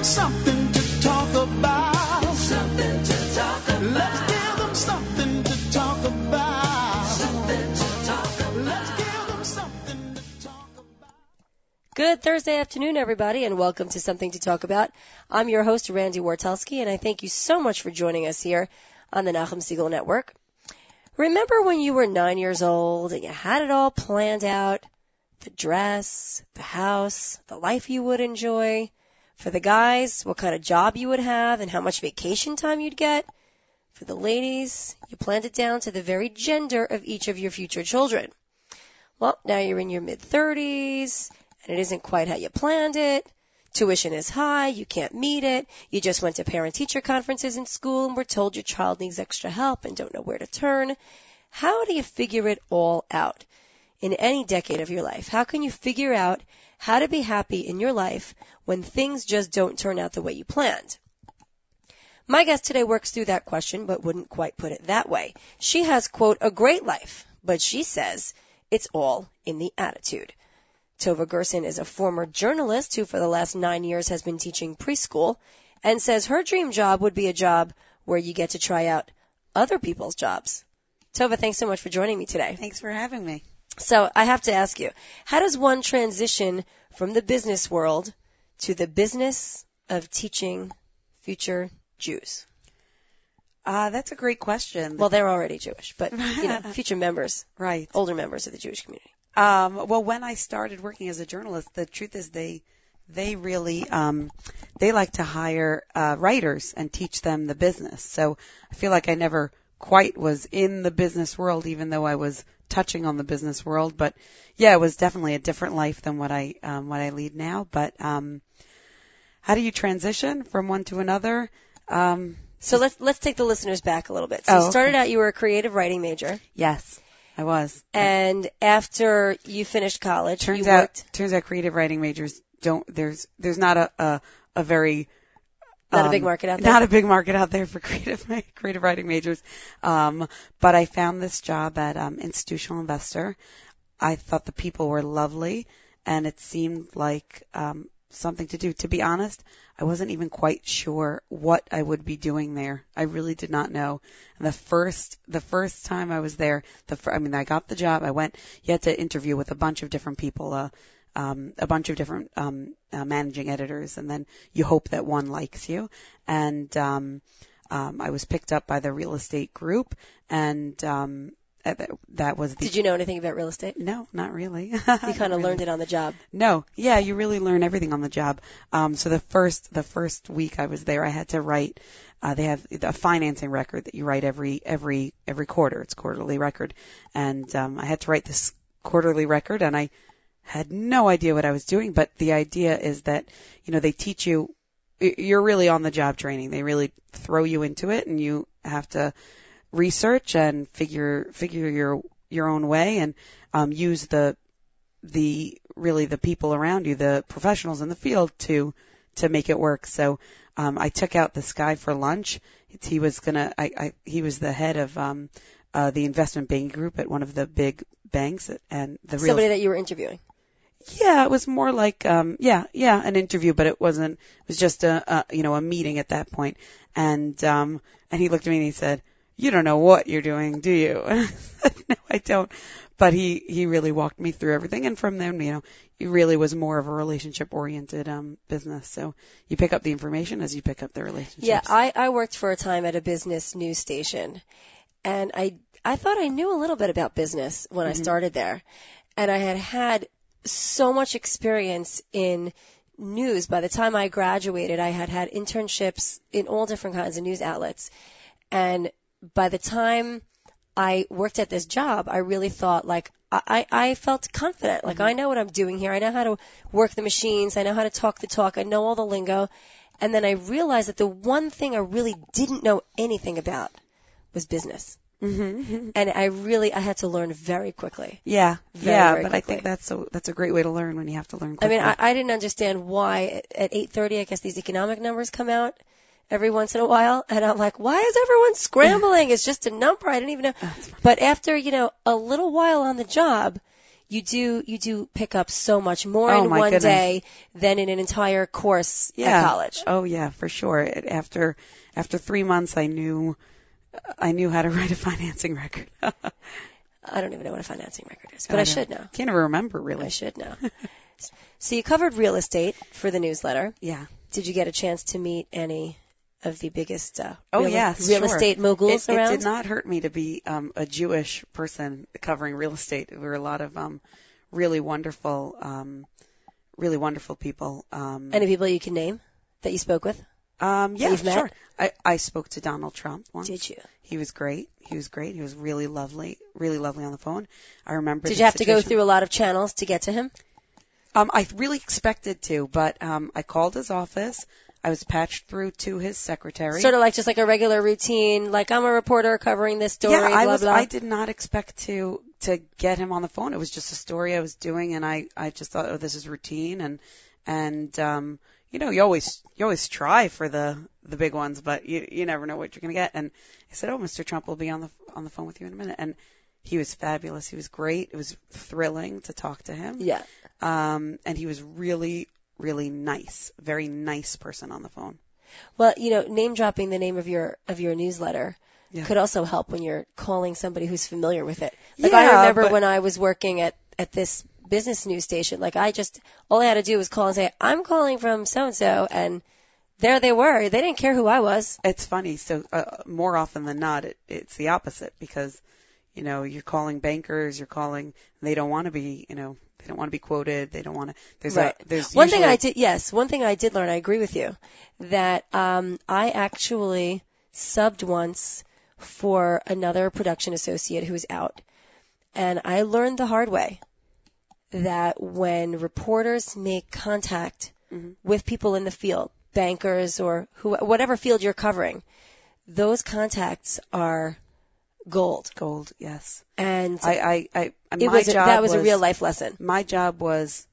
them something to talk about. Something to talk about. Let's give them something to talk about. Something to talk about. Let's give them something to talk about. Good Thursday afternoon, everybody, and welcome to Something to Talk About. I'm your host, Randy Wartelski, and I thank you so much for joining us here on the Nachum Segal Network. Remember when you were nine years old and you had it all planned out? The dress, the house, the life you would enjoy. For the guys, what kind of job you would have and how much vacation time you'd get. For the ladies, you planned it down to the very gender of each of your future children. Well, now you're in your mid 30s and it isn't quite how you planned it. Tuition is high, you can't meet it. You just went to parent teacher conferences in school and were told your child needs extra help and don't know where to turn. How do you figure it all out in any decade of your life? How can you figure out how to be happy in your life when things just don't turn out the way you planned? My guest today works through that question, but wouldn't quite put it that way. She has, quote, a great life, but she says it's all in the attitude. Tova Gerson is a former journalist who for the last nine years has been teaching preschool and says her dream job would be a job where you get to try out other people's jobs. Tova, thanks so much for joining me today. Thanks for having me. So I have to ask you, how does one transition from the business world to the business of teaching future Jews? Uh, that's a great question. Well, they're already Jewish, but you know, future members, right. older members of the Jewish community. Um, well, when I started working as a journalist, the truth is they they really um, they like to hire uh, writers and teach them the business. So I feel like I never quite was in the business world, even though I was touching on the business world. But yeah, it was definitely a different life than what I um, what I lead now. But um, how do you transition from one to another? Um, So let's let's take the listeners back a little bit. So Oh, you okay. started out, you were a creative writing major, yes, I was. and after you finished college, turns you out worked turns out creative writing majors don't there's there's not a a, a very not a um, big market out there. Not a big market out there for creative creative writing majors. Um, but I found this job at um, Institutional Investor. I thought the people were lovely, and it seemed like um, something to do. To be honest, I wasn't even quite sure what I would be doing there. I really did not know. And the first the first time I was there, the fir- I mean, I got the job. I went. You had to interview with a bunch of different people. Uh, um, a bunch of different um, uh, managing editors, and then you hope that one likes you. And um, um, I was picked up by the real estate group, and um, uh, that- that was the. Did you know anything about real estate? No, not really. You kind of learned it on the job. No, yeah, you really learn everything on the job. Um, so the first the first week I was there, I had to write. Uh, they have a financing record that you write every every every quarter. It's quarterly record, and um, I had to write this quarterly record, and I had no idea what I was doing. But the idea is that you know they teach you. You're really on the job training. They really throw you into it, and you have to research and figure figure your your own way and um, use the the really the people around you, the professionals in the field to to make it work. So um, I took out this guy for lunch. He was gonna. I, I he was the head of um, uh, the investment banking group at one of the big banks, and the real Somebody that you were interviewing. Yeah, it was more like um yeah, yeah, an interview, but it wasn't it was just a, a you know, a meeting at that point. And um and he looked at me and he said, "You don't know what you're doing, do you?" And I said, "No, I don't." But he he really walked me through everything and from then, you know, it really was more of a relationship oriented um business. So you pick up the information as you pick up the relationships. Yeah, I, I worked for a time at a business news station, and I I thought I knew a little bit about business when I started there, and I had had so much experience in news. By the time I graduated, I had had internships in all different kinds of news outlets, and by the time I worked at this job, I really thought like I, I felt confident. Like mm-hmm. I know what I'm doing here. I know how to work the machines. I know how to talk the talk. I know all the lingo. And then I realized that the one thing I really didn't know anything about was business. Mm-hmm. And I really, I had to learn very quickly. Yeah, Very, yeah, very but I think that's a that's a great way to learn when you have to learn. Quickly. I mean, I, I didn't understand why at 8.30, I guess these economic numbers come out every once in a while. And I'm like, why is everyone scrambling? It's just a number. I didn't even know. But after, you know, a little while on the job, you do you do pick up so much more Oh, in one goodness. day than in an entire course yeah. at college. Oh yeah, for sure. It, after after three months, I knew I knew how to write a financing record. I don't even know what a financing record is, but I should know. Can't even remember really. I should know. so you covered real estate for the newsletter. Yeah. Did you get a chance to meet any of the biggest uh, Oh real, yes, real sure. estate moguls it, around? It did not hurt me to be um, a Jewish person covering real estate. There were a lot of um, really wonderful, um, really wonderful people. Um, Any people you can name that you spoke with? Um, yeah, you've met? sure. I, I spoke to Donald Trump once. Did you? He was great. He was great. He was really lovely, really lovely on the phone. I remember. Did you have to go through a lot of channels to get to him? Um, I really expected to, but um, I called his office. I was patched through to his secretary. Sort of like just like a regular routine, like I'm a reporter covering this story, yeah, I blah was. blah. I did not expect to to get him on the phone. It was just a story I was doing, and I I just thought, oh, this is routine, and and um, you know, you always you always try for the the big ones, but you you never know what you're gonna get. And I said, oh, Mr. Trump will be on the on the phone with you in a minute, and he was fabulous. He was great. It was thrilling to talk to him. yeah. Um, and he was really really nice, very nice person on the phone. Well, you know, name dropping the name of your of your newsletter Yeah. could also help when you're calling somebody who's familiar with it. Like Yeah, I remember but- when I was working at at this business news station, like I just all I had to do was call and say, "I'm calling from so and so," and there they were. They didn't care who I was. It's funny. So uh, more often than not, it, it's the opposite because, you know, you're calling bankers, you're calling, they don't want to be, you know, they don't want to be quoted. They don't want to. There's Right. a there's One thing I did, yes, one thing I did learn, I agree with you, that um, I actually subbed once for another production associate who was out, and I learned the hard way that when reporters make contact Mhm. with people in the field, bankers or who, whatever field you're covering, those contacts are gold. gold. Yes. And I I I. it my was a, job that was, a real life lesson. My job was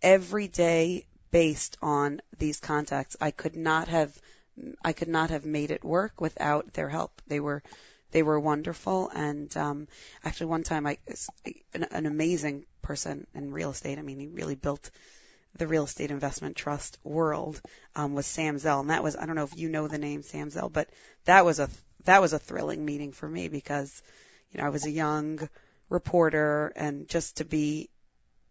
every day based on these contacts. I could not have I could not have made it work without their help. They were they were wonderful and um actually one time I an, an amazing person in real estate. I mean, he really built the real estate investment trust world um was Sam Zell and that was I don't know if you know the name Sam Zell, but that was a that was a thrilling meeting for me because you know, I was a young reporter and just to be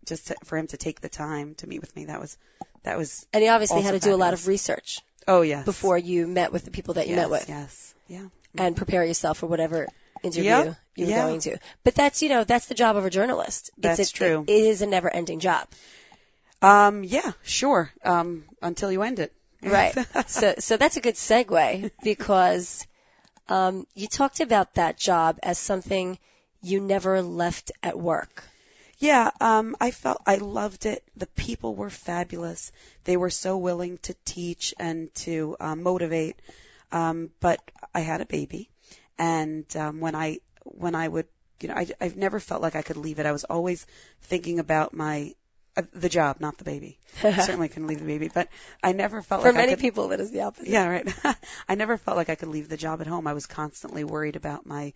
just to, for him to take the time to meet with me that was that was And he obviously had to do a lot of research oh yes before you met with the people that you yes, met with. yes yeah and prepare yourself for whatever interview Yep. you're Yeah. going to. But that's, you know, that's the job of a journalist. That's it's a, true. It, it is a never ending job. um yeah sure um until you end it Right. so, so that's a good segue because, um, you talked about that job as something you never left at work. Yeah, um, I felt I loved it. The people were fabulous. They were so willing to teach and to um, motivate. Um, but I had a baby, and um, when I when I would, you know, I, I've never felt like I could leave it. I was always thinking about my uh, the job, not the baby. I certainly couldn't leave the baby, but I never felt For like I many could, people, that is the opposite. yeah, right. I never felt like I could leave the job at home. I was constantly worried about my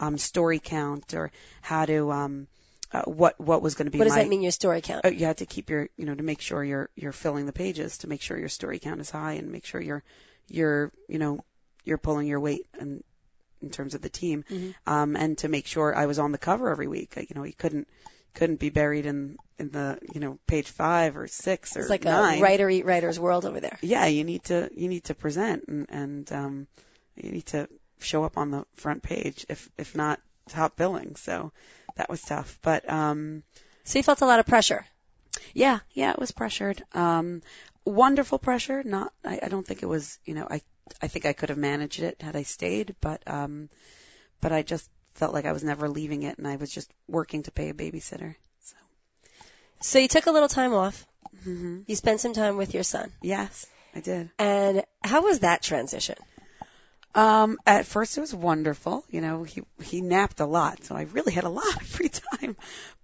um, story count or how to um, uh, what what was going to be. What does my, that mean, your story count? uh, you have to keep your you know to make sure you're you're filling the pages to make sure your story count is high and make sure you're you're you know you're pulling your weight and in terms of the team Mhm. um and to make sure I was on the cover every week you know you couldn't couldn't be buried in in the you know page 5 or 6 or It's like 9 a writer eat writer's world over there. yeah you need to you need to present and and um you need to show up on the front page if if not top billing so that was tough but um So you felt a lot of pressure. yeah, yeah, it was pressured. Um, wonderful pressure. Not, I, I don't think it was, you know, I, I think I could have managed it had I stayed, but, um, but I just felt like I was never leaving it and I was just working to pay a babysitter. So, So you took a little time off. hmm You spent some time with your son. yes, I did. And how was that transition? Um, at first it was wonderful. You know, he, he napped a lot, so I really had a lot of free time,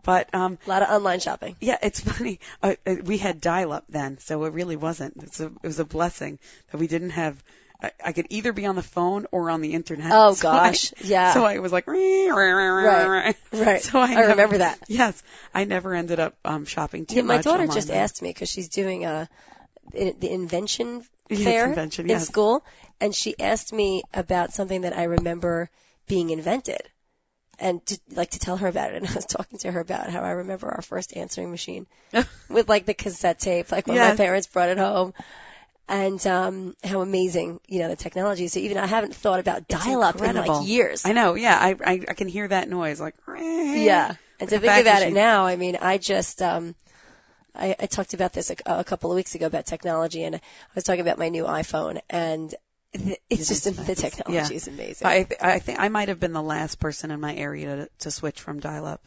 but, um, A lot of online shopping. Yeah, it's funny. Uh, uh, we had dial-up then, so it really wasn't. It's a, it was a blessing that we didn't have I, I could either be on the phone or on the internet. Oh So I- gosh, yeah. So I was like, right, Right. So I, I never- remember that. Yes, I never ended up um shopping too much. Yeah, my much. daughter online, just asked me because she's doing a i- the invention fair convention, in yes. school, and she asked me about something that I remember being invented, and to, like to tell her about it. And I was talking to her about how I remember our first answering machine with like the cassette tape, like when my parents brought it home. And um how amazing, you know, the technology. is. So even I haven't thought about dial-up in like years. I know. Yeah, I, I I can hear that noise like. Yeah. And to think about it now, I mean, I just, um, I, I talked about this a, a couple of weeks ago about technology, and I was talking about my new iPhone, and th- it's just the technology Yeah. is amazing. I th- I think I might have been the last person in my area to, to switch from dial-up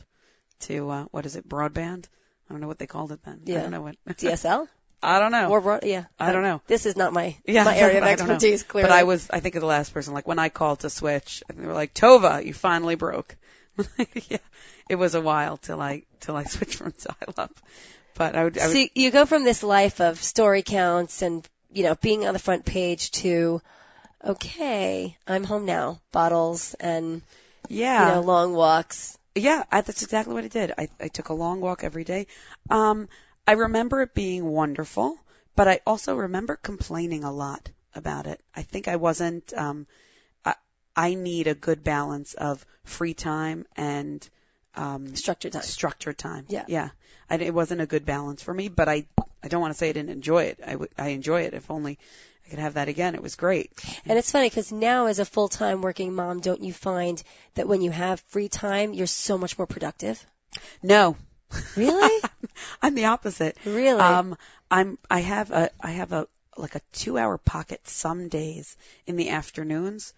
to uh, what is it, broadband? I don't know what they called it then. Yeah. I don't know what. DSL I don't know. broad- yeah, I don't know. This is not my Yeah, my area of I don't know. expertise. Clearly, But I was, I think, the last person. Like when I called to switch, they were like, "Tova, you finally broke." yeah, it was a while till I till I switched from dial-up. But I would, I would See, you go from this life of story counts and you know being on the front page to, okay, I'm home now. Bottles and yeah, you know long walks. Yeah, I, that's exactly what I did. I, I took a long walk every day. Um, I remember it being wonderful, but I also remember complaining a lot about it. I think I wasn't. Um, I, I need a good balance of free time and um, Structured time. structured time. Yeah. yeah. I, it wasn't a good balance for me, but I I don't want to say I didn't enjoy it. I I enjoy it. If only I could have that again. It was great. And it's funny because now, as a full-time working mom, don't you find that when you have free time, you're so much more productive? No, Really? I'm the opposite. really? Um, I'm I have a I have a like a two hour pocket some days in the afternoons,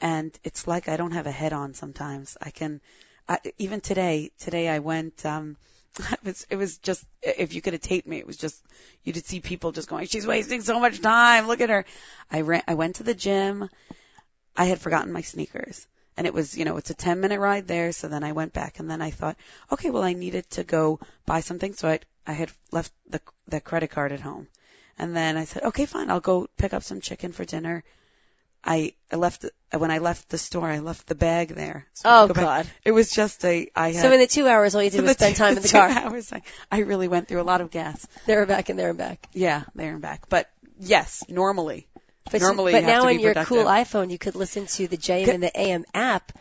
and it's like I don't have a head on sometimes. I can, I, even today today I went. Um, it was it was just if you could have taped me, it was just you could see people just going, she's wasting so much time. Look at her. I ran I went to the gym. I had forgotten my sneakers. And it was, you know, it's a 10 minute ride there. So then I went back and then I thought, okay, well, I needed to go buy something. So I, I had left the, the credit card at home. And then I said, okay, fine. I'll go pick up some chicken for dinner. I, I left, when I left the store, I left the bag there. So oh go back. God. It was just a, I had. So in the two hours, all you did was the spend two- time in the two car. Hours, I, I really went through a lot of gas. There and back and there and back. Yeah, there and back. But yes, normally. But, Normally but now on your productive. cool iPhone, you could listen to the JM in the AM app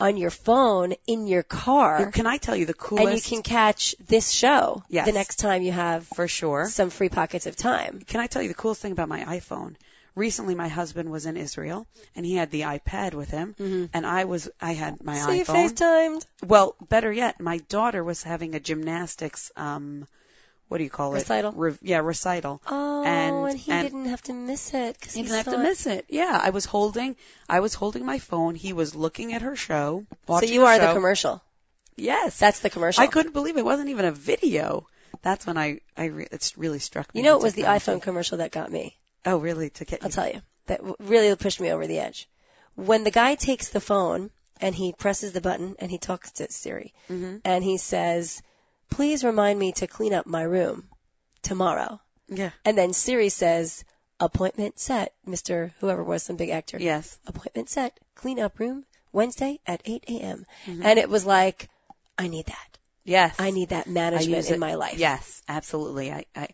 on your phone in your car, Can I tell you the coolest? and you can catch this show Yes. the next time you have for sure. some free pockets of time. Can I tell you the coolest thing about my iPhone? Recently, my husband was in Israel, and he had the iPad with him, and I was I had my iPhone. so you. FaceTimed. Well, better yet, my daughter was having a gymnastics. Um, what do you call it? Recital? Re- yeah, recital. Oh, And- and, he and- didn't have to miss it because He didn't have to miss it. Yeah, I was holding, I was holding my phone. He was looking at her show. So you are the commercial. Yes, That's the commercial. I couldn't believe it wasn't even a video. That's when I, I re- it's really struck me. You know, it was the iPhone commercial that got me. Oh, really? To get I'll you. tell you. That really pushed me over the edge. When the guy takes the phone and he presses the button and he talks to Siri Mhm. and he says, please remind me to clean up my room tomorrow. Yeah. And then Siri says, appointment set, Mr. whoever was some big actor. Yes. Appointment set, clean up room Wednesday at 8 a.m. Mm-hmm. And it was like, I need that. Yes. I need that management in it- my life. Yes, absolutely. I, I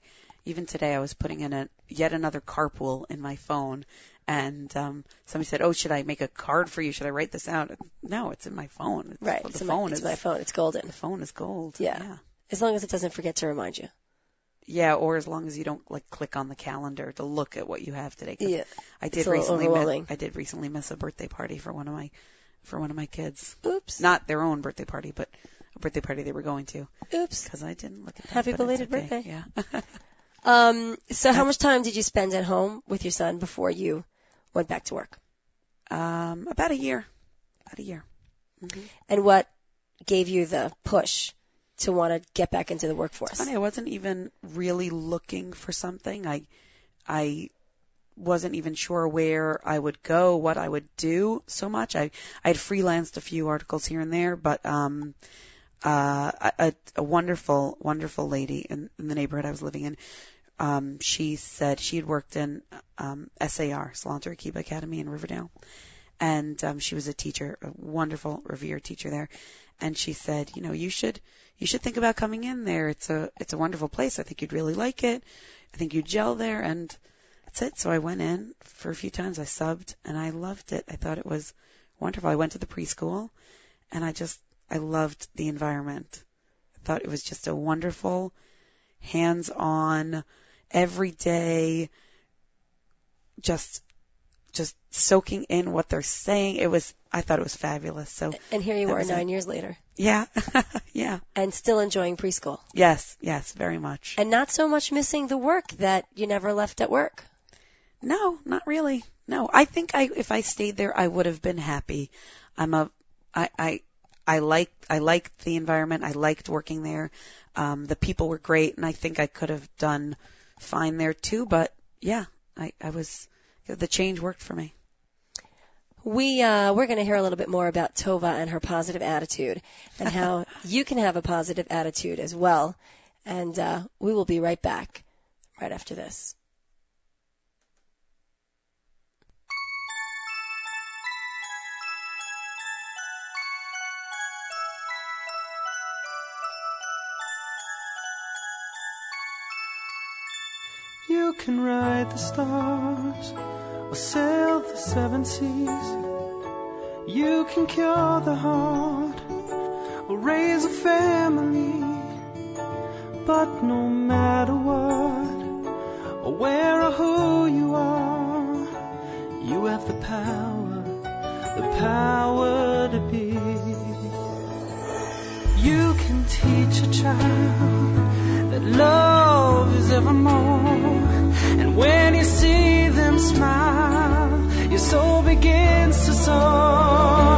even today I was putting in a yet another carpool in my phone, and um, somebody said, "Oh, should I make a card for you? Should I write this out?" No, it's in my phone. It's, Right. The It's, phone my, it's is my phone. It's golden. the phone is gold. Yeah. yeah. As long as it doesn't forget to remind you. Yeah, or as long as you don't like click on the calendar to look at what you have today. Yeah. I did recently. Miss, I did recently miss a birthday party for one of my for one of my kids. Oops. Not their own birthday party, but a birthday party they were going to Oops. because I didn't look at that. Happy belated okay. birthday. Yeah. Um, so how much time did you spend at home with your son before you went back to work? um, about a year. About a year. And what gave you the push to want to get back into the workforce? Funny, I wasn't even really looking for something. I, I wasn't even sure where I would go, what I would do so much. I, I had freelanced a few articles here and there, but, um, uh, a, a wonderful, wonderful lady in, in the neighborhood I was living in um, she said she had worked in um, SAR, Salanter Akiba Academy in Riverdale, and um, she was a teacher, a wonderful, revered teacher there. And she said, you know, you should you should think about coming in there. It's a it's a wonderful place. I think you'd really like it. I think you'd gel there. And that's it. So I went in for a few times. I subbed, and I loved it. I thought it was wonderful. I went to the preschool, and I just I loved the environment. I thought it was just a wonderful, hands-on, everyday, just just soaking in what they're saying. It was I thought it was fabulous. So And here you are was it. nine years later yeah, yeah, and still enjoying preschool yes, yes, very much. and not so much missing the work that you never left at work. No, not really. No, I think I if I stayed there, I would have been happy. I'm a I I I liked I liked the environment. I liked working there. Um, the people were great, and I think I could have done fine there too. But yeah, I I was the change worked for me. We uh, we're going to hear a little bit more about Tova and her positive attitude and how you can have a positive attitude as well. And uh, we will be right back right after this. You can ride the stars or sail the seven seas. You can cure the heart or raise a family. But no matter what or where or who you are, you have the power, the power to be. You can teach a child that love is evermore. And when you see them smile, your soul begins to soar.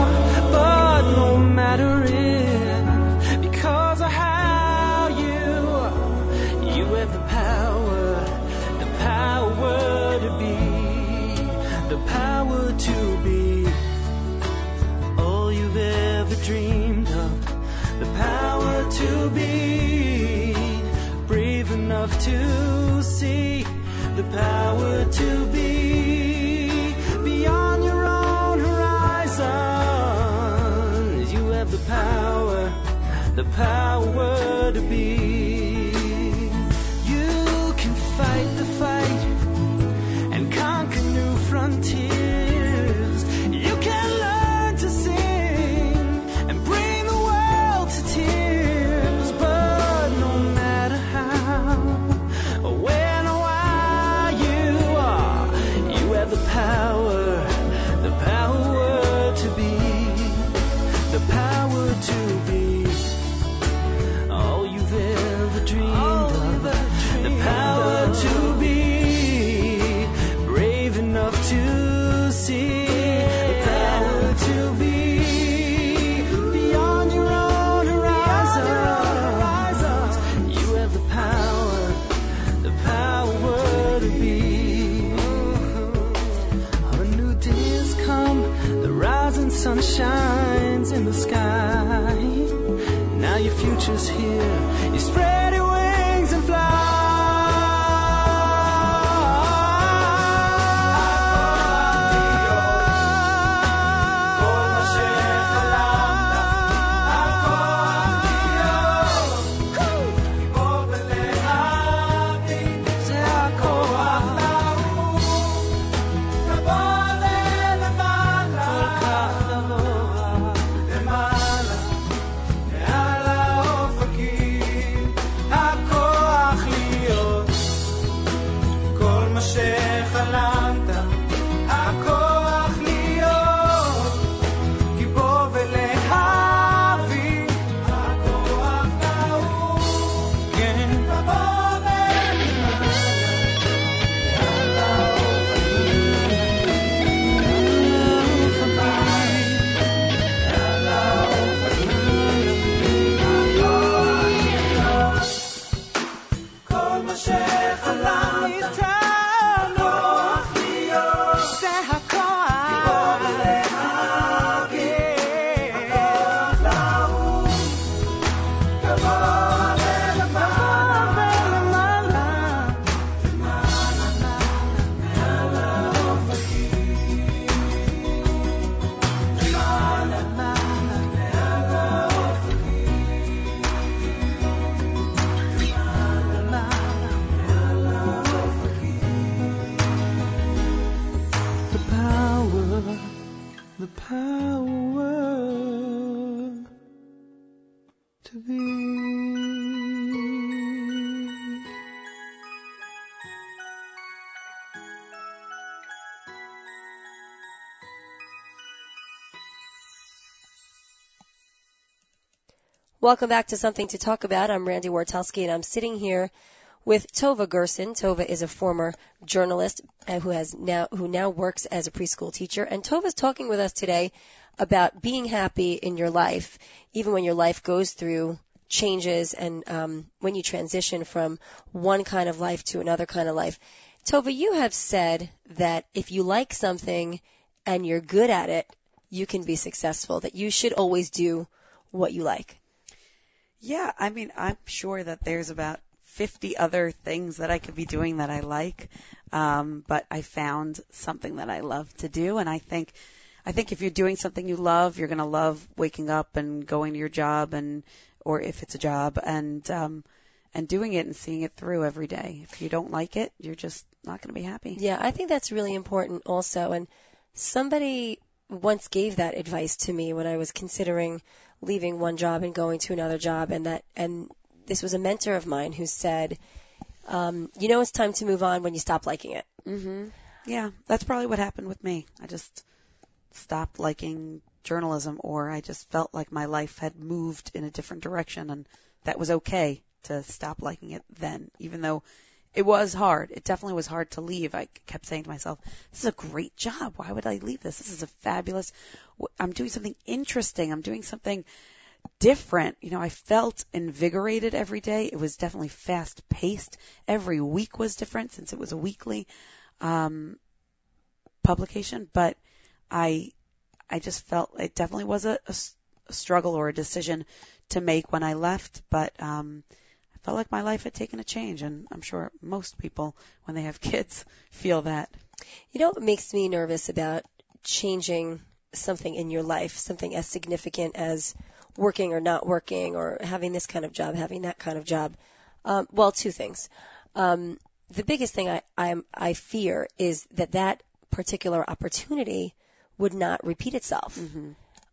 The power to be Welcome back to Something to Talk About. I'm Randy Wartelski and I'm sitting here with Tova Gerson. Tova is a former journalist uh, who has now who now works as a preschool teacher and Tova's talking with us today about being happy in your life even when your life goes through changes and um, when you transition from one kind of life to another kind of life. Tova, you have said that if you like something and you're good at it, you can be successful, that you should always do what you like. Yeah, I mean, I'm sure that there's about 50 other things that I could be doing that I like. Um, but I found something that I love to do. And I think, I think if you're doing something you love, you're going to love waking up and going to your job and, or if it's a job and, um, and doing it and seeing it through every day. If you don't like it, you're just not going to be happy. Yeah, I think that's really important also. And somebody once gave that advice to me when I was considering leaving one job and going to another job and that and this was a mentor of mine who said um, you know it's time to move on when you stop liking it Mhm. Yeah, that's probably what happened with me. I just stopped liking journalism or I just felt like my life had moved in a different direction and that was okay to stop liking it then even though it was hard. It definitely was hard to leave. I kept saying to myself, this is a great job. Why would I leave this? This is a fabulous, I'm doing something interesting. I'm doing something different. You know, I felt invigorated every day. It was definitely fast paced. Every week was different since it was a weekly, um, publication, but I, I just felt it definitely was a, a a struggle or a decision to make when I left, but, um, I felt like my life had taken a change and I'm sure most people when they have kids feel that. you know what makes me nervous about changing something in your life something as significant as working or not working or having this kind of job having that kind of job? Um, well two things. Um, the biggest thing I, I'm, I fear is that that particular opportunity would not repeat itself.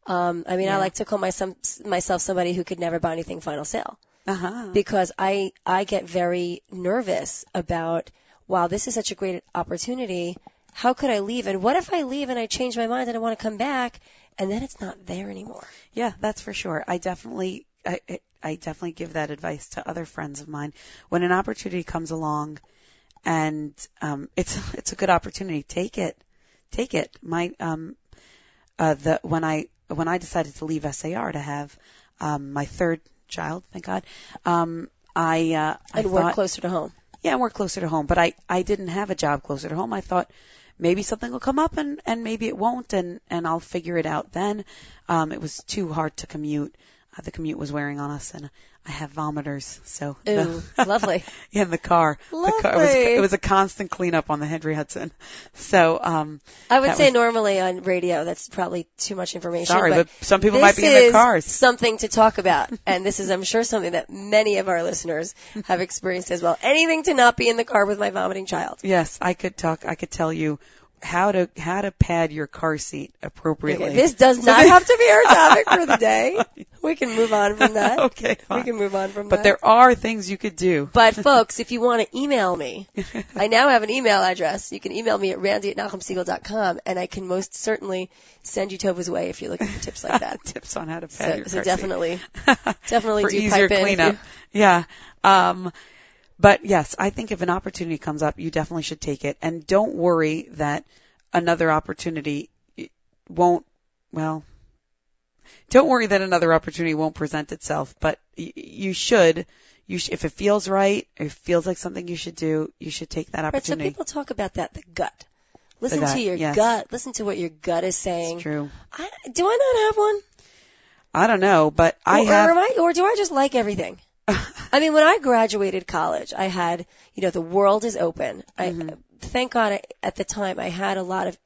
Um, I mean, I like to call myself, myself somebody who could never buy anything final sale Uh-huh. because I I get very nervous about wow this is such a great opportunity how could I leave and what if I leave and I change my mind and I want to come back and then it's not there anymore Yeah, that's for sure. I definitely, I, I- I definitely give that advice to other friends of mine. When an opportunity comes along, and um, it's it's a good opportunity, take it, take it. My um, uh, the when I when I decided to leave SAR to have um, my third child, thank God, um, I uh, I and work thought, closer to home yeah, work closer to home. But I, I didn't have a job closer to home. I thought maybe something will come up and, and maybe it won't and, and I'll figure it out then. Um, it was too hard to commute. The commute was wearing on us and I have vomiters. So Ooh, the, lovely. yeah, in the car. The car it, was, Lovely. it was a constant cleanup on the Henry Hudson. So, um, I would say was- normally on radio that's probably too much information sorry, but but some people might be in their cars. something to talk about and this is I'm sure something that many of our listeners have experienced as well anything to not be in the car with my vomiting child Yes, I could talk, I could tell you how to, how to pad your car seat appropriately. Okay, this does not have to be our topic for the day. We can move on from that. okay, We can move on from But that. there are things you could do. But folks, if you want to email me, I now have an email address. You can email me at randy at nachumsegal.com and I can most certainly send you Tova's way if you're looking for tips like that. Tips on how to pad So, your so car definitely, seat. definitely for do easier cleanup. Yeah. Um, but yes, I think if an opportunity comes up, you definitely should take it, and don't worry that another opportunity eh, won't. Well, don't worry that another opportunity won't present itself, but you should. You sh- if it feels right, if it feels like something you should do, you should take that Right, so opportunity. people talk about that, the gut. Listen gut, to your yes. gut. Listen to what your gut is saying. it's true. I, do I not have one? I don't know, but I or, have. or, am I, or do I just like everything? I mean, when I graduated college, I had, you know, the world is open. I, Mm-hmm. thank God I, at the time I had a lot of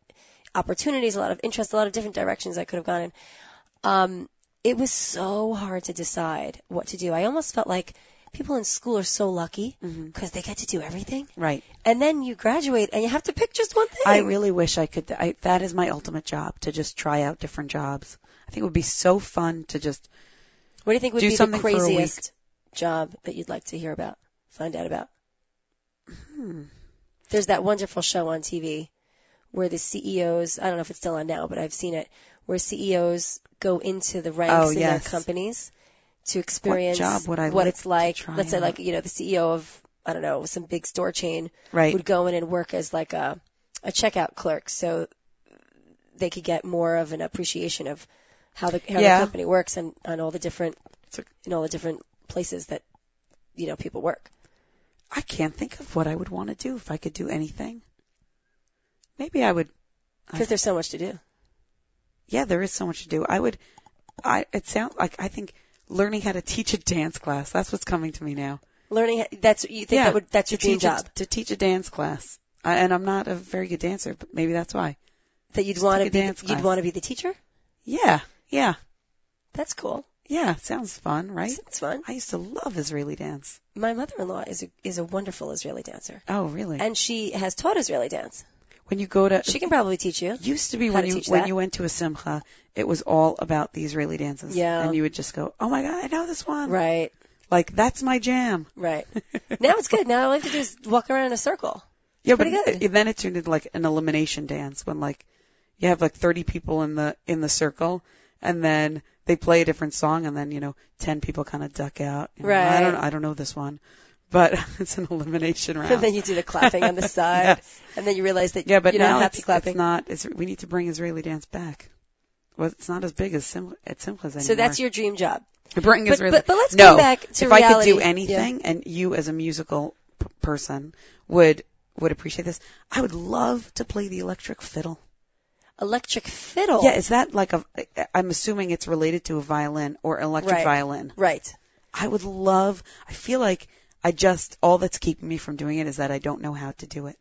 opportunities, a lot of interest, a lot of different directions I could have gone in. Um, it was so hard to decide what to do. I almost felt like people in school are so lucky Mm-hmm. because they get to do everything. right. And then you graduate and you have to pick just one thing. I really wish I could. I, that is my ultimate job to just try out different jobs. I think it would be so fun to just. what do you think would do be the something for a week. craziest job that you'd like to hear about, find out about? Hmm. there's that wonderful show on TV where the CEOs, I don't know if it's still on now, but I've seen it, where CEOs go into the ranks Oh, in yes. their companies to experience job would I what like it's like. Let's say out? like, you know, the CEO of, I don't know, some big store chain Right. would go in and work as like a, a checkout clerk so they could get more of an appreciation of how the, how Yeah. the company works and on all the different, in all the different places that, you know, people work. I can't think of what I would want to do if I could do anything. Maybe I would. Because there's so much to do. Yeah, there is so much to do. I would. I. It sounds like I think learning how to teach a dance class. That's what's coming to me now. Learning, that's, you think yeah, that would, that's your dream teach a- job. to teach a dance class. I, and I'm not a very good dancer, but maybe that's why. That you'd want to be, dance you'd want to be the teacher? Yeah, yeah, That's cool. Yeah. Sounds fun, right? It's fun. I used to love Israeli dance. My mother-in-law is a, is a wonderful Israeli dancer. Oh, really? And she has taught Israeli dance. when you go to, She can probably teach you. used to be when to you when that. you went to a simcha, it was all about the Israeli dances. Yeah. And you would just go, oh my god, I know this one. Right, Like that's my jam. right. now it's good. Now all I have to do is walk around in a circle. Yeah, but good. then it turned into like an elimination dance when like you have like 30 people in the in the circle, and then they play a different song, and then you know 10 people kind of duck out. You know, I don't I don't know this one, but it's an elimination round. And then you do the clapping on the side. Yes. And then you realize that Yeah, but you're now not happy it's, clapping. it's not. It's, we need to bring Israeli dance back. Well, it's not as big as Sim, at Simchas anymore. so that's your dream job. bring but- Israeli. but- but let's no, come back to if I could do anything, and you as a musical p- person would would appreciate this, I would love to play the electric fiddle. Electric fiddle. Yeah, is that like a? I'm assuming it's related to a violin or electric Right. violin. Right. I would love. I feel like I just all that's keeping me from doing it is that I don't know how to do it,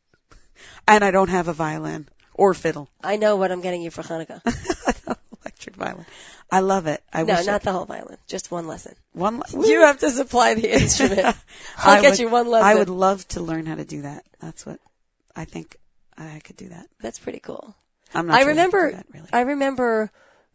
and I don't have a violin or fiddle. I know what I'm getting you for Hanukkah. electric violin. I love it. I no, wish I not could- the whole violin. Just one lesson. one. You have to supply the instrument. I'll I get would- you one lesson. I would love to learn how to do that. That's what I think I could do that. That's pretty cool. I'm not. I sure remember, that, really. I remember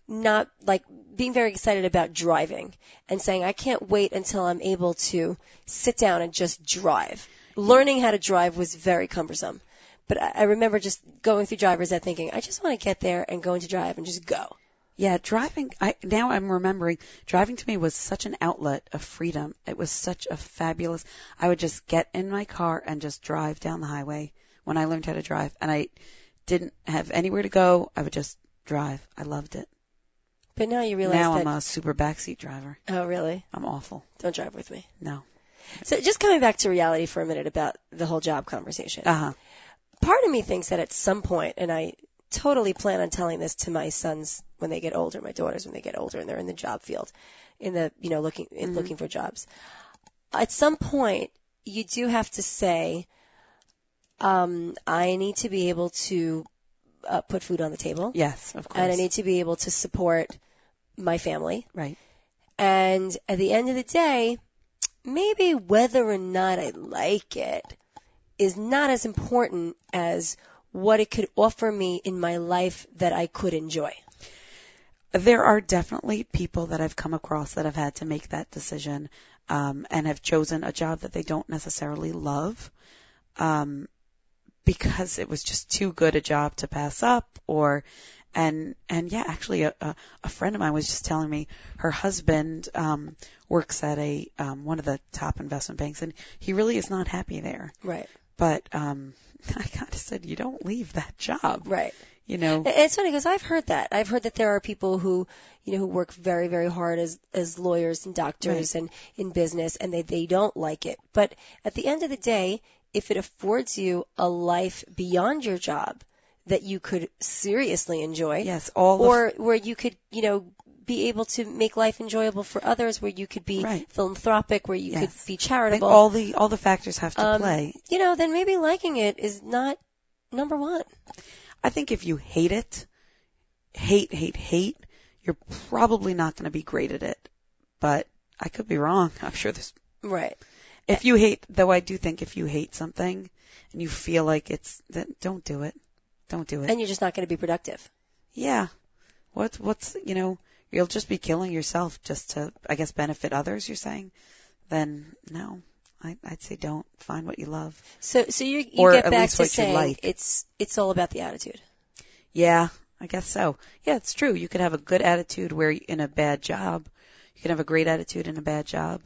not like being very excited about driving and saying I can't wait until I'm able to sit down and just drive. Learning how to drive was very cumbersome. But I, I remember just going through driver's ed thinking, I just want to get there and go into drive and just go. Yeah, driving. I now I'm remembering driving to me was such an outlet of freedom. It was such a fabulous. I would just get in my car and just drive down the highway when I learned how to drive, and I didn't have anywhere to go. I would just drive. I loved it. But now you realize now that, I'm a super backseat driver. oh really? I'm awful. Don't drive with me. No. So just coming back to reality for a minute about the whole job conversation. Uh huh. part of me thinks that at some point, and I totally plan on telling this to my sons when they get older, my daughters when they get older and they're in the job field, in the you know looking in looking for jobs. At some point, you do have to say, um, I need to be able to uh, put food on the table, Yes, of course. and I need to be able to support my family. right. And at the end of the day, maybe whether or not I like it is not as important as what it could offer me in my life that I could enjoy. There are definitely people that I've come across that have had to make that decision um, and have chosen a job that they don't necessarily love um, because it was just too good a job to pass up or and and yeah actually a, a, a friend of mine was just telling me her husband um works at a um one of the top investment banks and he really is not happy there Right. but um I kind of said you don't leave that job Right. you know It's funny because I've heard that. I've heard that there are people who, you know, who work very, very hard as as lawyers and doctors and in business, and they they don't like it. But at the end of the day, if it affords you a life beyond your job that you could seriously enjoy, yes all the or where you could, you know, be able to make life enjoyable for others, where you could be Right. philanthropic, where you Yes. could be charitable, all the all the factors have to Um, play. you know, then maybe liking it is not number one. I think if you hate it, hate, hate, hate, you're probably not going to be great at it. But I could be wrong. I'm sure there's. Right. If you hate, though, I do think if you hate something and you feel like it's, then don't do it. Don't do it. And you're just not going to be productive. yeah. What's what's you know you'll just be killing yourself just to I guess benefit others. You're saying, then no. I, I'd say don't find what you love. So, so you, you Or get back to what saying like. it's it's all about the attitude. Yeah, I guess so. Yeah, it's true. You could have a good attitude where in a bad job, You can have a great attitude and a bad job.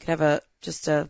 Can have a just a.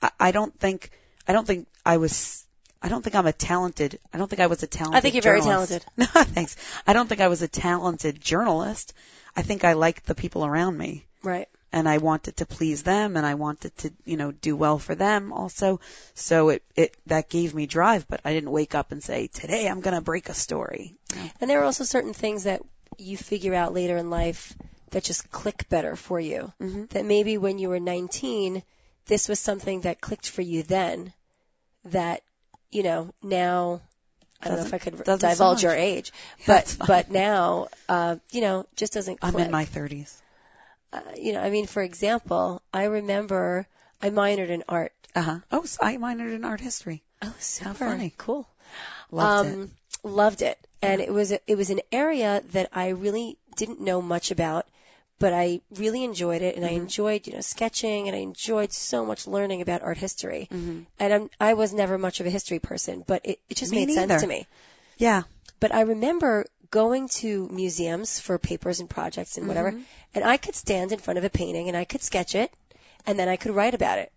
I, I don't think I don't think I was. I don't think I'm a talented. I don't think I was a talented. I think you're very journalist. No, thanks. I don't think I was a talented journalist. I think I liked the people around me Right. and I wanted to please them and I wanted to, you know, do well for them also. So it, it, that gave me drive, but I didn't wake up and say, today I'm going to break a story. And there are also certain things that you figure out later in life that just click better for you. Mm-hmm. That maybe when you were 19, this was something that clicked for you then that, you know, now, I don't know if I could divulge your age, but, but now, uh, you know, just doesn't click. I'm in my 30s. uh, you know, I mean, for example, I remember I minored in art. Uh huh. Oh, so I minored in art history. Oh, super funny. cool. Loved um, it. Loved it, and it was a, it was an area that I really didn't know much about, but I really enjoyed it, and I Mhm. enjoyed you know sketching, and I enjoyed so much learning about art history. Mm-hmm. And I'm, I was never much of a history person, but it, it just Me made sense to me. Yeah. But I remember going to museums for papers and projects and whatever, Mhm. and I could stand in front of a painting and I could sketch it, and then I could write about it.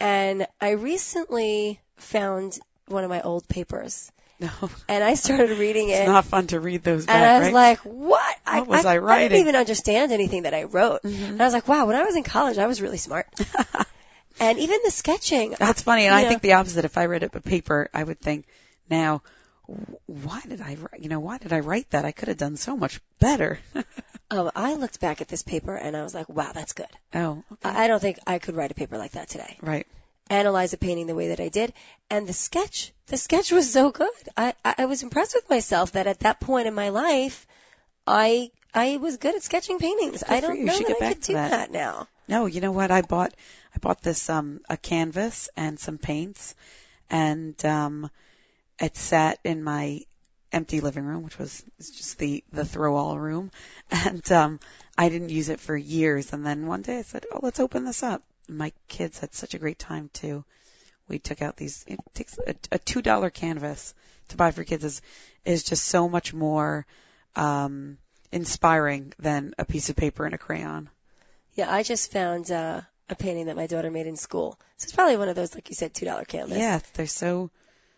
And I recently found one of my old papers, No. and I started reading it. It's not fun to read those back, and I was right? like, "What? What was I I writing?" didn't even understand anything that I wrote." Mhm. And I was like, "Wow, when I was in college, I was really smart." and even the sketching, That's funny, and I know. think the opposite. If I read a paper, I would think, now, why did I, write- you know, why did I write that? I could have done so much better. oh, I looked back at this paper and I was like, "Wow, that's good." oh, okay. I I don't think I could write a paper like that today. right. Analyze a painting the way that I did. And the sketch, the sketch was so good. I, I was impressed with myself that at that point in my life, I, I was good at sketching paintings. I don't you. Know that I could do that. that. now. No, you know what? I bought I bought this um a canvas and some paints and um it sat in my empty living room, which was just the the throw all room. And um I didn't use it for years and then one day I said, "Oh, let's open this up." My kids had such a great time too. We took out these it takes a, a $2 canvas to buy for kids is is just so much more um inspiring than a piece of paper and a crayon. Yeah, I just found uh, a painting that my daughter made in school. So it's probably one of those, like you said, two dollar canvas. Yeah, they're so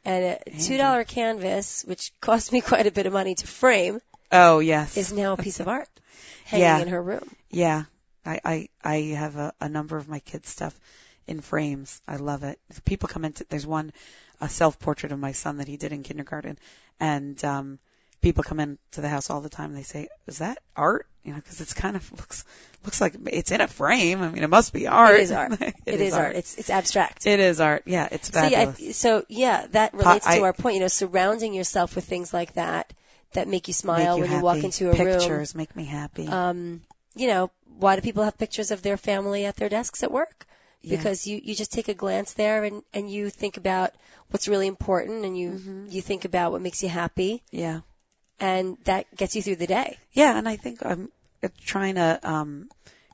And a two dollar canvas, which cost me quite a bit of money to frame, Oh yes. is now a piece of art hanging Yeah. in her room. yeah. I, I, I have a, a number of my kids' stuff in frames. I love it. If people come into, there's one, a self-portrait of my son that he did in kindergarten. And, um, people come into the house all the time and they say, is that art? You know, cause it's kind of looks, looks like it's in a frame. I mean, it must be art. It is art. it is art. It's it's abstract. It is art. Yeah. It's So yeah. So yeah, that relates I- to our point. You know, surrounding yourself with things like that that make you smile Make you when happy. you walk into a room. Pictures make me happy. Um, you know, why do people have pictures of their family at their desks at work? Yeah. Because you you just take a glance there and and you think about what's really important and you Mhm. you think about what makes you happy yeah. and that gets you through the day. Yeah, and I think I'm uh, trying to um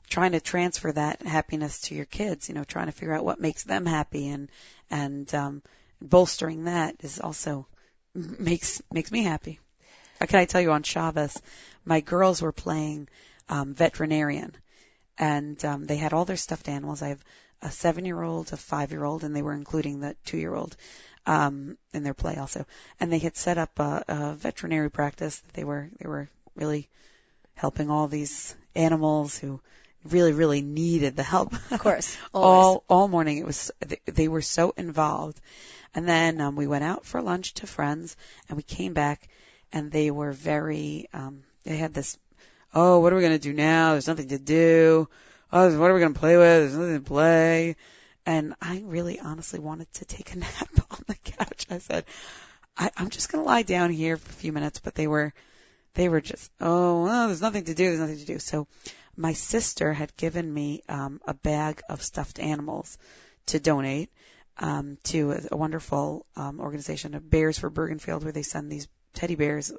trying to transfer that happiness to your kids, you know, trying to figure out what makes them happy and and um bolstering that is also makes makes me happy. Uh, Can I tell you on Shabbos, my girls were playing um veterinarian and um they had all their stuffed animals. I have a 7-year-old, a 5-year-old and they were including the 2-year-old um in their play also. And they had set up a, a veterinary practice. That they were they were really helping all these animals who really really needed the help. Of course, all all morning it was they, they were so involved. And then um we went out for lunch to friends and we came back and they were very um they had this oh what are we going to do now? There's nothing to do. Oh, what are we going to play with? There's nothing to play. And I really honestly wanted to take a nap on the couch. I said, I, I'm just going to lie down here for a few minutes, but they were, they were just, oh, well, there's nothing to do. There's nothing to do. So my sister had given me, um, a bag of stuffed animals to donate, um, to a, a wonderful, um, organization, a Bears for Bergenfield, where they send these teddy bears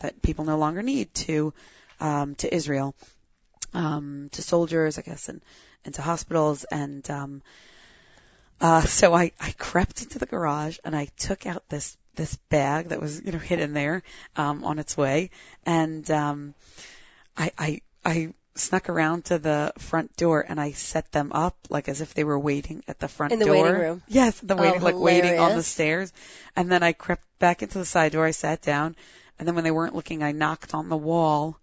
that people no longer need to, um, to Israel, um, to soldiers, I guess, and, and to hospitals. And, um, uh, so I, I crept into the garage and I took out this, this bag that was, you know, hidden there, um, on its way. And, um, I, I, I snuck around to the front door and I set them up like as if they were waiting at the front In the door. waiting room? Yes, the Oh, waiting, like waiting on the stairs. And then I crept back into the side door. I sat down, and then when they weren't looking, I knocked on the wall.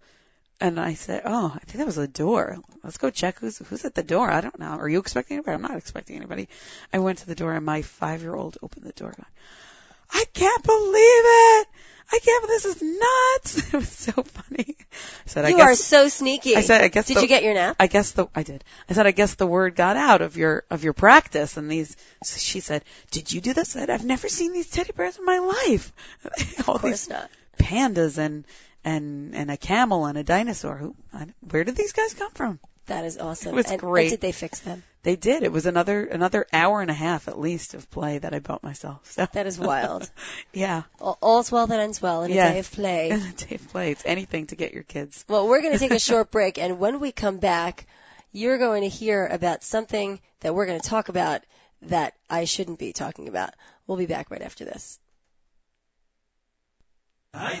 And I said, "Oh, I think that was the door. Let's go check who's who's at the door. I don't know. Are you expecting anybody? I'm not expecting anybody." I went to the door, and my five-year-old opened the door. Going, I can't believe it! I can't. This is nuts. It was so funny. I said, You "I are so sneaky. I said, "I guess." Did the, you get your nap? I guess the I did. I said, "I guess the word got out of your of your practice." And these, so she said, "Did you do this?" I said, "I've never seen these teddy bears in my life. All Of course these not. pandas and and and a camel and a dinosaur. Who? I, where did these guys come from? That is awesome. It was and, and great. did they fix them? They did. It was another another hour and a half at least of play that I bought myself. So That is wild. yeah, All- All's well that ends well in a Yeah. day of play. and a day of play. It's anything to get your kids. Well, we're going to take a short break, and when we come back, you're going to hear about something that we're going to talk about that I shouldn't be talking about. We'll be back right after this. I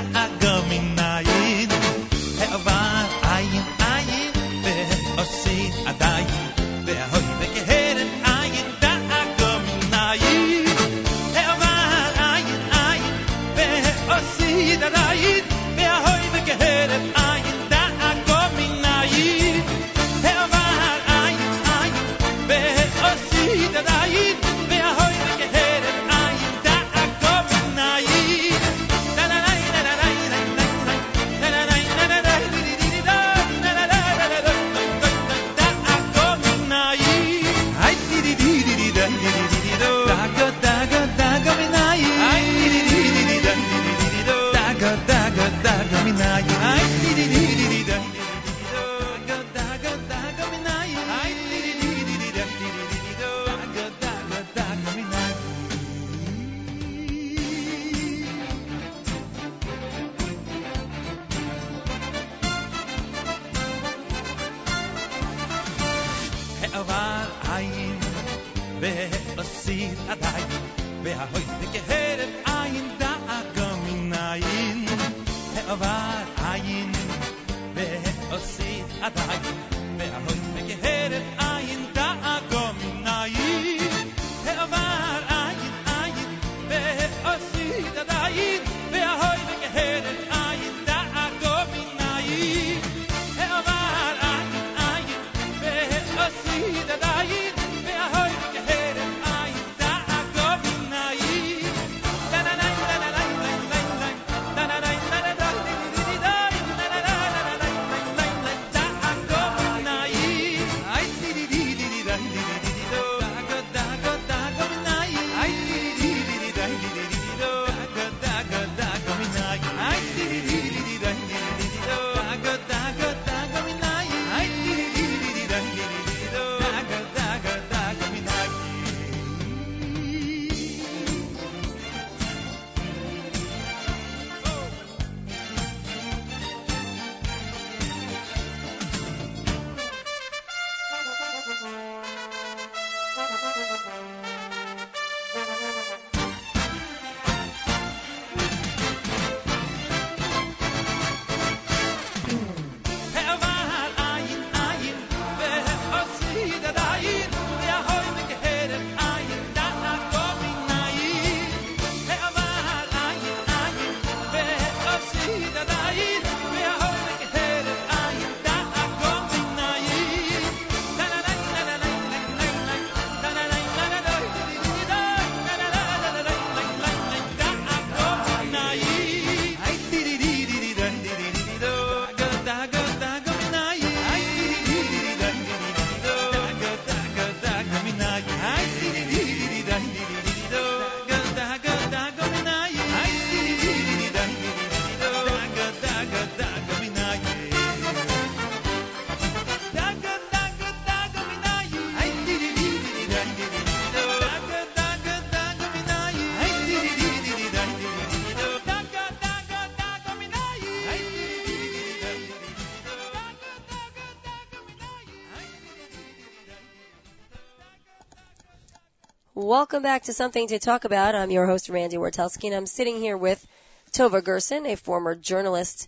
Welcome back to Something to Talk About. I'm your host, Randy Wartelski, and I'm sitting here with Tova Gerson, a former journalist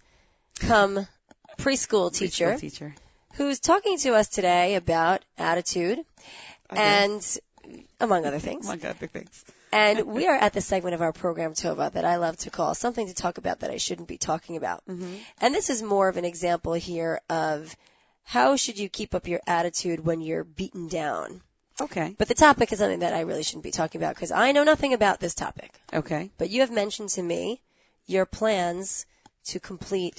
come preschool teacher, Preschool teacher. who's talking to us today about attitude Okay. and among other things. Among other things. And we are at the segment of our program, Tova, that I love to call something to talk about that I shouldn't be talking about. Mm-hmm. And this is more of an example here of how should you keep up your attitude when you're beaten down. Okay. But the topic is something that I really shouldn't be talking about because I know nothing about this topic. Okay. But you have mentioned to me your plans to complete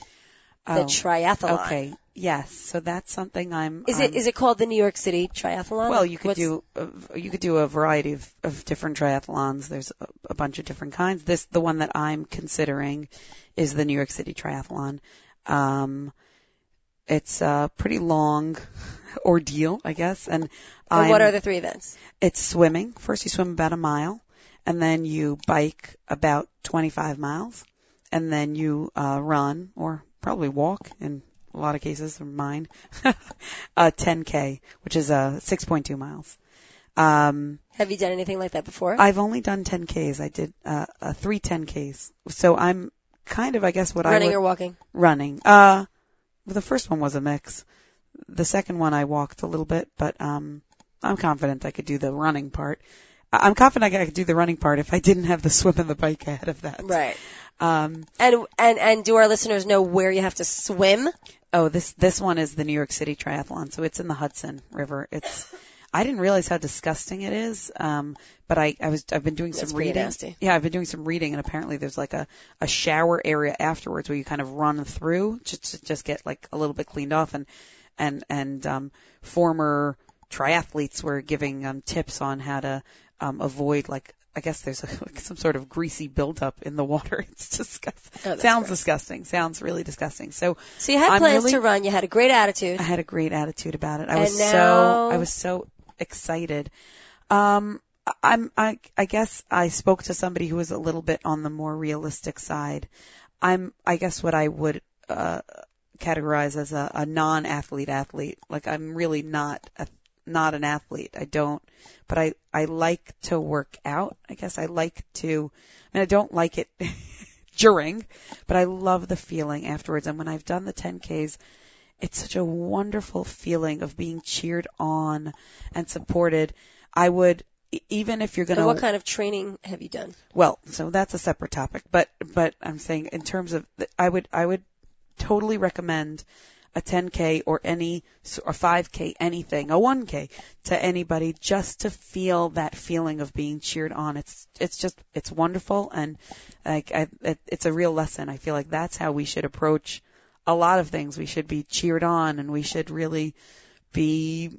the Oh, triathlon. Okay. Yes. So that's something I'm. Is I'm- it is it called the New York City Triathlon? Well, you could What's- do a, you could do a variety of, of different triathlons. There's a, a bunch of different kinds. This the one that I'm considering is the New York City Triathlon. Um, it's a pretty long ordeal, I guess. And, what are the three events? It's swimming. First, you swim about a mile, and then you bike about 25 miles, and then you uh, run or probably walk in a lot of cases, or mine, uh, 10k, which is uh, 6.2 miles. Um, Have you done anything like that before? I've only done 10ks. I did uh, uh, three 10ks, so I'm kind of, I guess, what Running I would or walking? running. Uh, the first one was a mix. The second one I walked a little bit, but um, I'm confident I could do the running part. I'm confident I could do the running part if I didn't have the swim and the bike ahead of that. Right. Um, And and and do our listeners know where you have to swim? oh, this this one is the New York City Triathlon, so it's in the Hudson River. It's I didn't realize how disgusting it is, um, but I, I was I've been doing That's some reading. nasty. Yeah, I've been doing some reading, and apparently there's like a a shower area afterwards where you kind of run through just to just get like a little bit cleaned off, and and and um, former triathletes were giving um, tips on how to um, avoid like. I guess there's a, like some sort of greasy buildup in the water. It's disgusting. Oh, Sounds gross. disgusting. Sounds really disgusting. So So you had I'm plans really- to run. You had a great attitude. I had a great attitude about it. I And was now- so I was so excited. Um I'm I I guess I spoke to somebody who was a little bit on the more realistic side. I'm I guess what I would uh categorize as a, a non-athlete athlete. Like I'm really not a, not an athlete. I don't but I I like to work out. I guess I like to I mean I don't like it during, but I love the feeling afterwards. And when I've done the 10Ks, it's such a wonderful feeling of being cheered on and supported. I would, even if you're going to, what kind of training have you done? well, so that's a separate topic, but, but I'm saying in terms of, I would, I would totally recommend a 10K or any, a 5K, anything, a 1K to anybody just to feel that feeling of being cheered on. It's, it's just, it's wonderful and like, I, it, it's a real lesson. I feel like that's how we should approach a lot of things. We should be cheered on and we should really be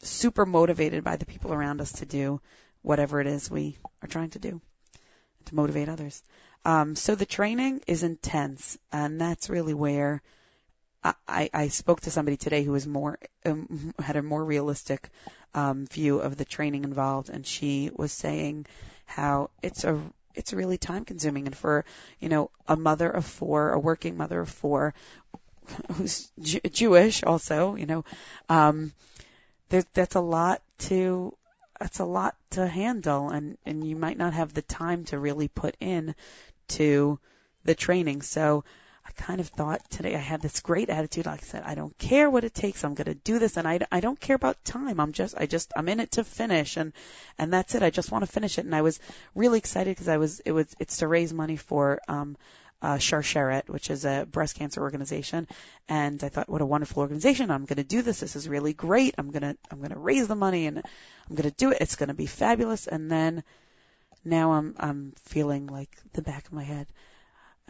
super motivated by the people around us to do whatever it is we are trying to do to motivate others. Um, so the training is intense, and that's really where I, I, spoke to somebody today who was more um, had a more realistic um, view of the training involved, and she was saying how it's a it's really time consuming, and for you know a mother of four, a working mother of four, who's Jew- Jewish also, you know, um, there's that's a lot to that's a lot to handle and and you might not have the time to really put in to the training. So I kind of thought today I had this great attitude. Like I said I don't care what it takes. I'm going to do this and I, I don't care about time. I'm just I just I'm in it to finish. And and that's it. I just want to finish it. And I was really excited because I was it was it's to raise money for um uh, Sharsheret, which is a breast cancer organization, and I thought, what a wonderful organization! I'm going to do this. This is really great. I'm going to I'm going to raise the money and I'm going to do it. It's going to be fabulous. And then now I'm I'm feeling like the back of my head.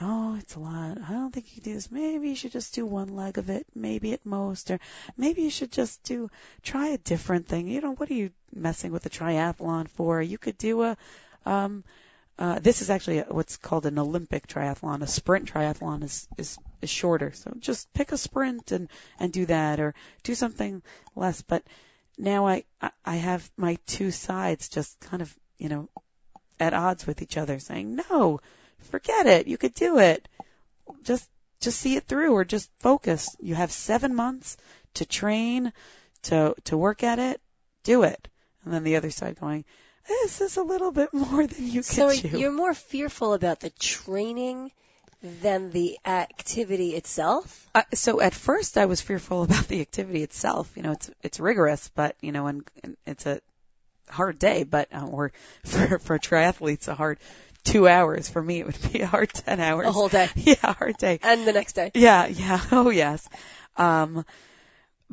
Oh, it's a lot. I don't think you can do this. Maybe you should just do one leg of it, maybe at most, or maybe you should just do try a different thing. You know, what are you messing with a triathlon for? You could do a um uh, this is actually what's called an Olympic triathlon. A sprint triathlon is, is is shorter, so just pick a sprint and and do that, or do something less. But now I I- have my two sides just kind of you know at odds with each other, saying no, forget it, you could do it, just just see it through, or just focus. You have seven months to train, to to work at it, do it. And then the other side going, this is a little bit more than you So can chew. you're more fearful about the training than the activity itself? Uh, so at first I was fearful about the activity itself. You know, it's it's rigorous, but you know, and, and it's a hard day. But uh, or for for triathletes, a hard two hours. For me, it would be a hard ten hours. A whole day. Yeah, a hard day. And the next day. Yeah, yeah. Oh yes. Um,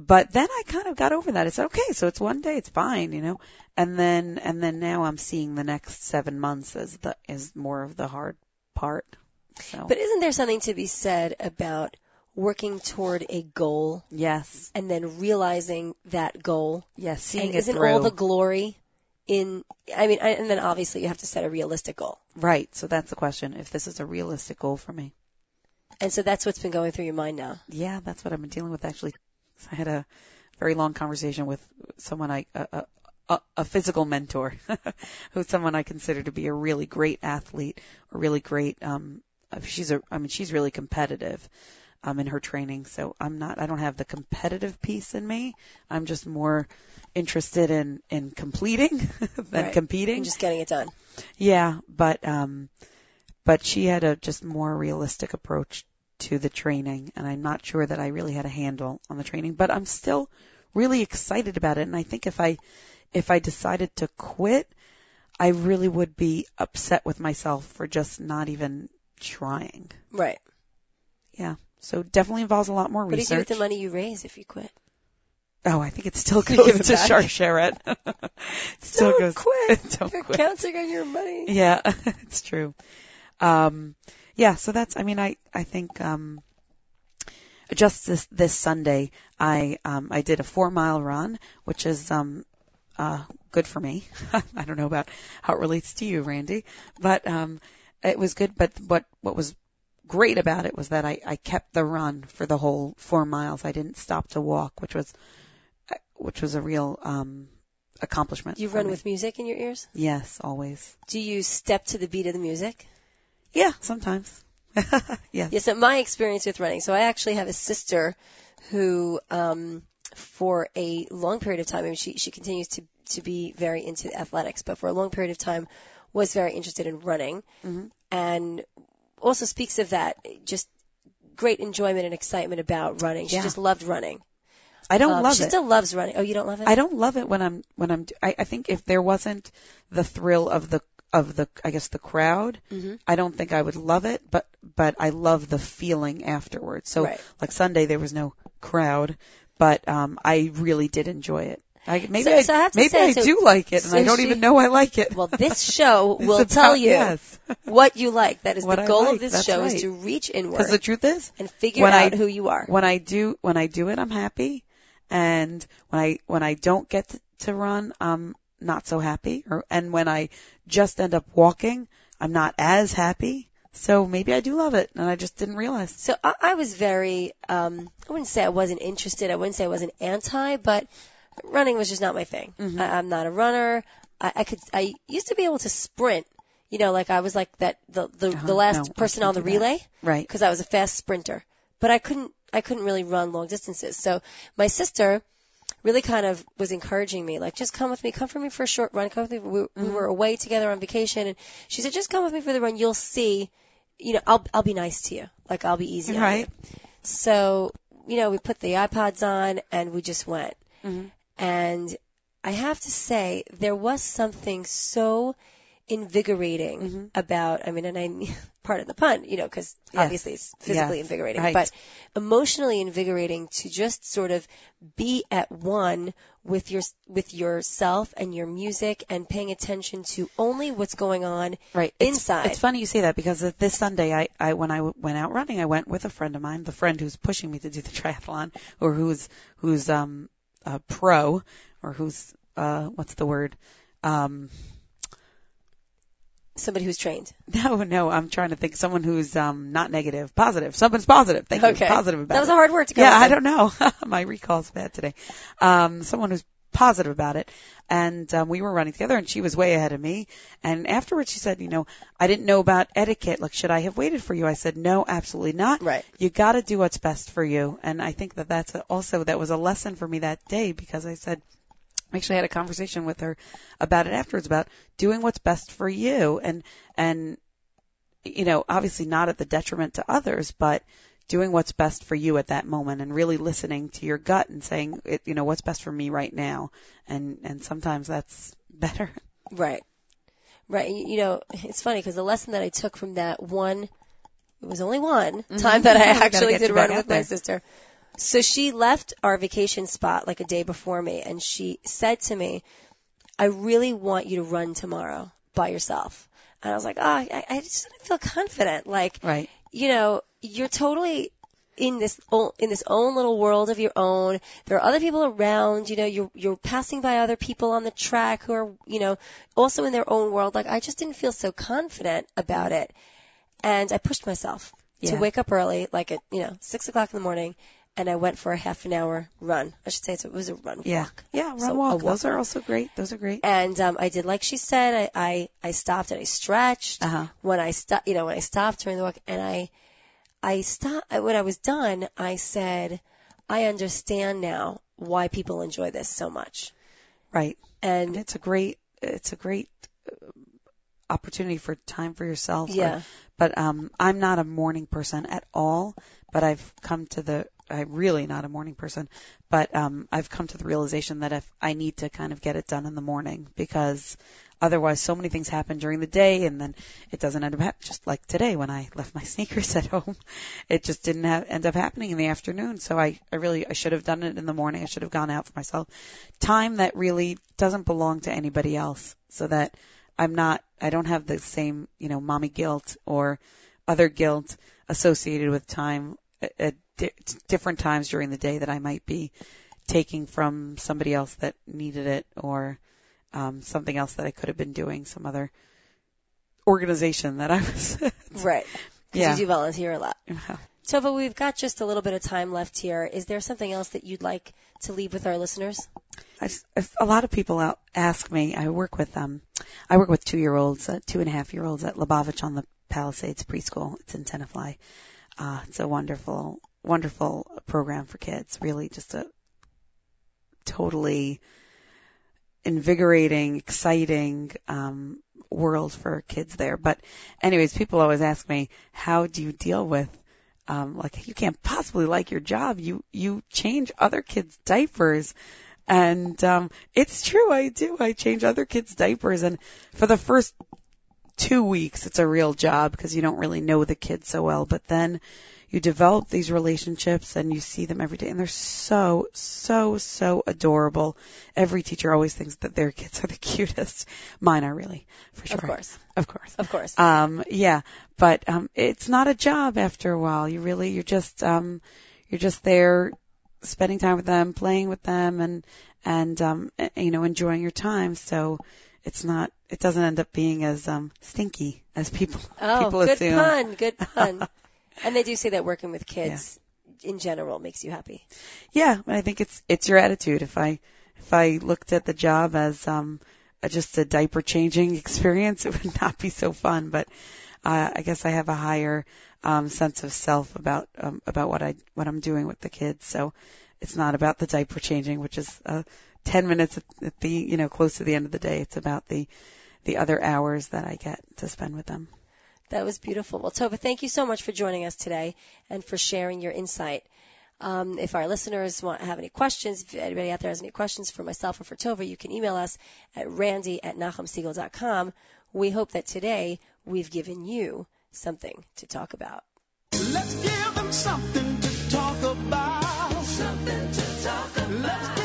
but then I kind of got over that. I said, okay. So it's one day. It's fine, you know. And then and then now I'm seeing the next seven months as the as more of the hard part. So But isn't there something to be said about working toward a goal yes, and then realizing that goal? yes. Seeing and it isn't through. all the glory in, I mean, I- and then obviously you have to set a realistic goal. Right. So that's the question. If this is a realistic goal for me. And so that's what's been going through your mind now. Yeah, that's what I've been dealing with actually. I had a very long conversation with someone I, a, a, a physical mentor, who's someone I consider to be a really great athlete, a really great, um, she's a, I mean, she's really competitive, um, in her training. So I'm not, I don't have the competitive piece in me. I'm just more interested in, in completing than Right. competing. And just getting it done. Yeah, but um but she had a just more realistic approach to the training and I'm not sure that I really had a handle on the training, but I'm still really excited about it and I think if I if I decided to quit, I really would be upset with myself for just not even trying. Right. Yeah. So definitely involves a lot more What do you do with the money you raise if you quit? Oh, I think it still goes it to back? Sharsheret. still Don't goes quit. Don't You're quit. counting on your money. Yeah, it's true. Um, yeah, so that's, I mean, I, I think, um, just this, this Sunday, I, um, I did a four mile run, which is, um, uh, good for me. I don't know about how it relates to you, Randy, but, um, it was good, but what, what was great about it was that I, I kept the run for the whole four miles. I didn't stop to walk, which was, which was a real, um, accomplishment. You run me. with music in your ears? Yes, always. Do you step to the beat of the music? Yeah, sometimes. yes. Yes, so my experience with running. So I actually have a sister who, um, for a long period of time, I mean, she, she continues to, to be very into athletics, but for a long period of time was very interested in running Mhm. and also speaks of that, just great enjoyment and excitement about running. She Yeah. just loved running. I don't Um, love she it. She still loves running. Oh, you don't love it? I don't love it when I'm when I'm. I, I think if there wasn't the thrill of the of the I guess the crowd, Mhm. I don't think I would love it. But but I love the feeling afterwards. So Right. like Sunday there was no crowd, but um I really did enjoy it. I, maybe So- I, so I maybe say, I so- do like it, and I don't she- even know I like it. Well, this show will about- tell you yes. what you like. That is What the goal like, of this show is to reach inward Because the truth is, and figure when I- out who you are. when I do when I do it, I'm happy, and when I when I don't get to, to run, I'm not so happy. Or and when I just end up walking, I'm not as happy. So maybe I do love it, and I just didn't realize. So I, I was very, um, I wouldn't say I wasn't interested. I wouldn't say I wasn't anti, but running was just not my thing. Mm-hmm. I, I'm not a runner. I, I could, I used to be able to sprint. You know, like I was like that, the, the, Uh-huh. the last No, person on the do that. relay Right. because I was a fast sprinter. But I couldn't, I couldn't really run long distances. So my sister really kind of was encouraging me, like, just come with me, come for me for a short run, come with me. We, we Mm-hmm. were away together on vacation, and she said, just come with me for the run. You'll see, you know, I'll I'll be nice to you, like I'll be easy on you. Right. So, you know, we put the iPods on and we just went. Mhm. And I have to say, there was something so invigorating Mm-hmm. about, I mean, and I, pardon the pun, you know, because Yes. obviously it's physically Yes. invigorating, Right. but emotionally invigorating to just sort of be at one with your, with yourself and your music and paying attention to only what's going on Right. Inside. It's funny you say that because this Sunday, I, I when I went out running, I went with a friend of mine, the friend who's pushing me to do the triathlon, or who's who's um a pro, or who's uh what's the word? Um Somebody who's trained. No, no, I'm trying to think. Someone who's um not negative, positive. Someone's positive. Thank Okay. you. Positive about it. That was it. a hard word to come Yeah, I don't know. My recall's bad today. Um, someone who's positive about it. And um, we were running together, and she was way ahead of me. And afterwards, she said, "You know, I didn't know about etiquette. Like, should I have waited for you?" I said, "No, absolutely not. Right. You got to do what's best for you." And I think that that's a, also that was a lesson for me that day because I said, actually had a conversation with her about it afterwards about doing what's best for you and and you know obviously not at the detriment to others but doing what's best for you at that moment and really listening to your gut and saying it you know what's best for me right now and and sometimes that's better Right. Right. You know, it's funny because the lesson that I took from that one, it was only one time that I Mm-hmm. Actually did run with my sister. So she left our vacation spot like a day before me and she said to me, I really want you to run tomorrow by yourself. And I was like, oh, I, I just didn't feel confident. Like, right you know, you're totally in this o- in this own little world of your own. There are other people around. You know, you're you're passing by other people on the track who are you know also in their own world. Like I just didn't feel so confident about it, and I pushed myself to wake up early, like at you know six o'clock in the morning, and I went for a half an hour run. I should say it was a run yeah walk. yeah run So, walk walk. those are also great those are great And um, I did like she said. I I, I stopped and I stretched uh-huh when I stopped, you know, when I stopped during the walk and I, I stopped, when I was done, I said, I understand now why people enjoy this so much. right and And it's a great it's a great uh, opportunity for time for yourself or- yeah, but um I'm not a morning person at all but I've come to the I'm really not a morning person but um I've come to the realization that if I need to kind of get it done in the morning because otherwise so many things happen during the day and then it doesn't end up hap- just like today when I left my sneakers at home it just didn't have, end up happening in the afternoon. So I I really I should have done it in the morning. I should have gone out for myself. Time that really doesn't belong to anybody else so that I'm not I don't have the same, you know, mommy guilt or other guilt associated with time at, at di- different times during the day that I might be taking from somebody else that needed it or um, something else that I could have been doing, some other organization that I was. right. 'Cause yeah. you do volunteer a lot. Tova, we've got just a little bit of time left here. Is there something else that you'd like to leave with our listeners? I a lot of people ask me. I work with um, I work with two year olds, uh, two and a half year olds at Lubavitch on the Palisades preschool. It's in Tenafly. Uh, it's a wonderful, wonderful program for kids. Really, just a totally invigorating, exciting um, world for kids there. But, anyways, people always ask me, how do you deal with um, like you can't possibly like your job. You you change other kids' diapers, and um, it's true. I do. I change other kids' diapers, and for the first two weeks, it's a real job because you don't really know the kids so well. But then you develop these relationships, and you see them every day, and they're so so so adorable. Every teacher always thinks that their kids are the cutest. Mine are really, for sure. Of course. Of course. Of course. Um, yeah, but um, it's not a job after a while. You really, you're just, um, you're just there, spending time with them, playing with them, and and um, you know, enjoying your time. So it's not, it doesn't end up being as um stinky as people oh, people good assume. pun. Good pun. and they do say that working with kids in general makes you happy. Yeah, I think it's it's your attitude. If I if I looked at the job as um a- just a diaper changing experience, it would not be so fun. But uh, I guess I have a higher um sense of self about um about what I what I'm doing with the kids. So it's not about the diaper changing, which is uh 10 minutes at the you know close to the end of the day. It's about the the other hours that I get to spend with them. That was beautiful. Well, Tova, thank you so much for joining us today and for sharing your insight. Um, if our listeners want have any questions, if anybody out there has any questions for myself or for Tova, you can email us at randy at nachumsegal.com. We hope that today we've given you something to talk about. Let's give them something to talk about. Something to talk Let's about. give